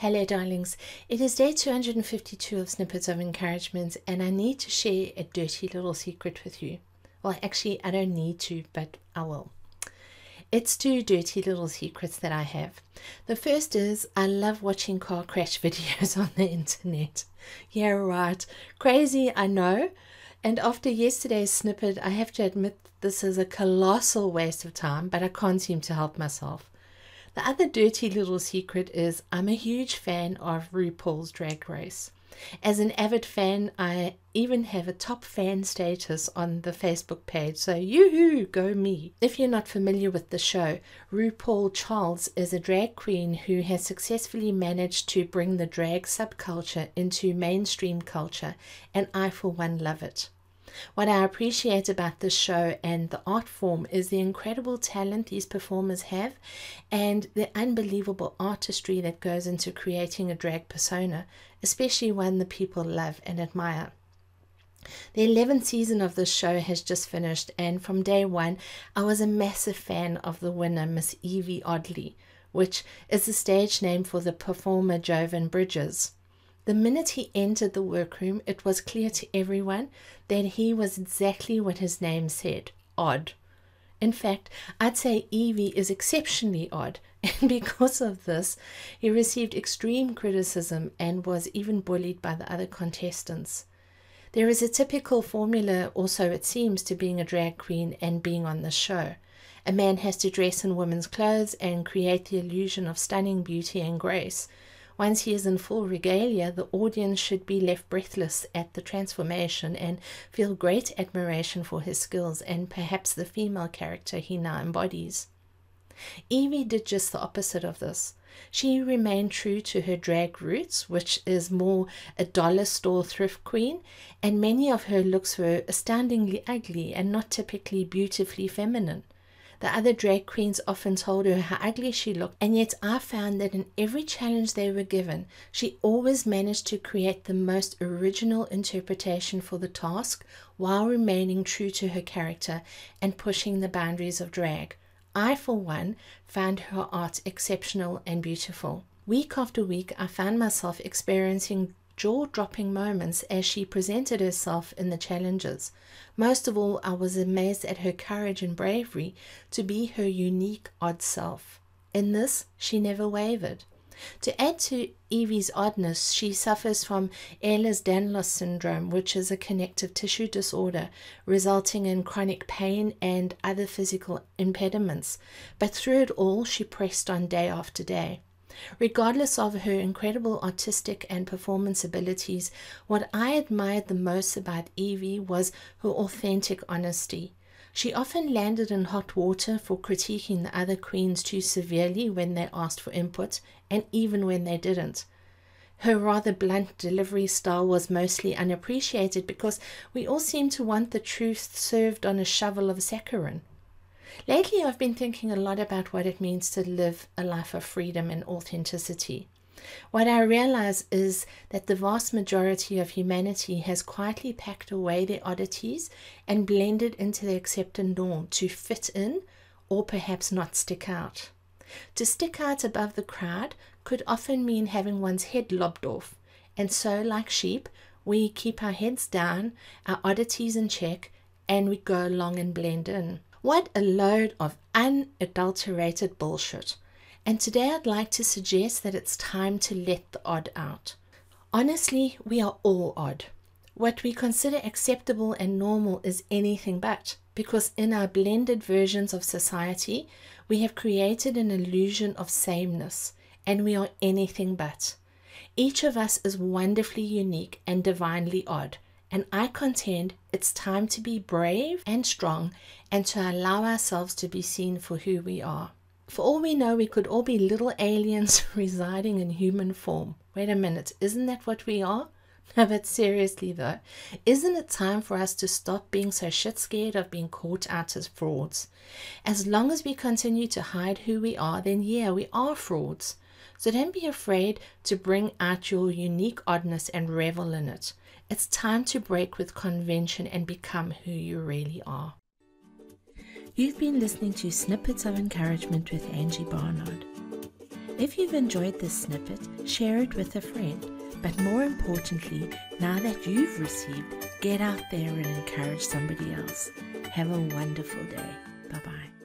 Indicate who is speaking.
Speaker 1: Hello, darlings. It is day 252 of Snippets of Encouragement, and I need to share a dirty little secret with you. Well, actually, I don't need to, but I will. It's two dirty little secrets that I have. The first is I love watching car crash videos on the internet. Yeah, right. Crazy, I know. And after yesterday's snippet, I have to admit this is a colossal waste of time, but I can't seem to help myself. The other dirty little secret is I'm a huge fan of RuPaul's Drag Race. As an avid fan, I even have a top fan status on the Facebook page, so yoo-hoo, go me. If you're not familiar with the show, RuPaul Charles is a drag queen who has successfully managed to bring the drag subculture into mainstream culture, and I for one love it. What I appreciate about this show and the art form is the incredible talent these performers have and the unbelievable artistry that goes into creating a drag persona, especially one the people love and admire. The 11th season of this show has just finished, and from day one, I was a massive fan of the winner, Miss Yvie Oddly, which is the stage name for the performer Jovan Bridges. The minute he entered the workroom, it was clear to everyone that he was exactly what his name said odd. In fact, I'd say Yvie is exceptionally odd, and because of this, he received extreme criticism and was even bullied by the other contestants. There is a typical formula, or so it seems, to being a drag queen and being on the show. A man has to dress in women's clothes and create the illusion of stunning beauty and grace. Once he is in full regalia, the audience should be left breathless at the transformation and feel great admiration for his skills and perhaps the female character he now embodies. Yvie did just the opposite of this. She remained true to her drag roots, which is more a dollar store thrift queen, and many of her looks were astoundingly ugly and not typically beautifully feminine. The other drag queens often told her how ugly she looked, and yet I found that in every challenge they were given, she always managed to create the most original interpretation for the task while remaining true to her character and pushing the boundaries of drag. I, for one, found her art exceptional and beautiful. Week after week, I found myself experiencing jaw dropping moments as she presented herself in the challenges. Most of all, I was amazed at her courage and bravery to be her unique, odd self. In this, she never wavered. To add to Yvie's oddness, she suffers from Ehlers-Danlos syndrome, which is a connective tissue disorder resulting in chronic pain and other physical impediments. But through it all, she pressed on day after day. Regardless of her incredible artistic and performance abilities, what I admired the most about Yvie was her authentic honesty. She often landed in hot water for critiquing the other queens too severely when they asked for input, and even when they didn't. Her rather blunt delivery style was mostly unappreciated because we all seem to want the truth served on a shovel of saccharin. Lately, I've been thinking a lot about what it means to live a life of freedom and authenticity. What I realize is that the vast majority of humanity has quietly packed away their oddities and blended into the accepted norm to fit in or perhaps not stick out. To stick out above the crowd could often mean having one's head lobbed off, and so, like sheep, we keep our heads down, our oddities in check, and we go along and blend in. What a load of unadulterated bullshit. And today I'd like to suggest that it's time to let the odd out. Honestly, we are all odd. What we consider acceptable and normal is anything but, because in our blended versions of society, we have created an illusion of sameness, and we are anything but. Each of us is wonderfully unique and divinely odd, and I contend it's time to be brave and strong and to allow ourselves to be seen for who we are. For all we know, we could all be little aliens residing in human form. Wait a minute, isn't that what we are? No, but seriously though, isn't it time for us to stop being so shit scared of being caught out as frauds? As long as we continue to hide who we are, then yeah, we are frauds. So don't be afraid to bring out your unique oddness and revel in it. It's time to break with convention and become who you really are. You've been listening to Snippets of Encouragement with Angie Barnard. If you've enjoyed this snippet, share it with a friend. But more importantly, now that you've received, get out there and encourage somebody else. Have a wonderful day. Bye bye.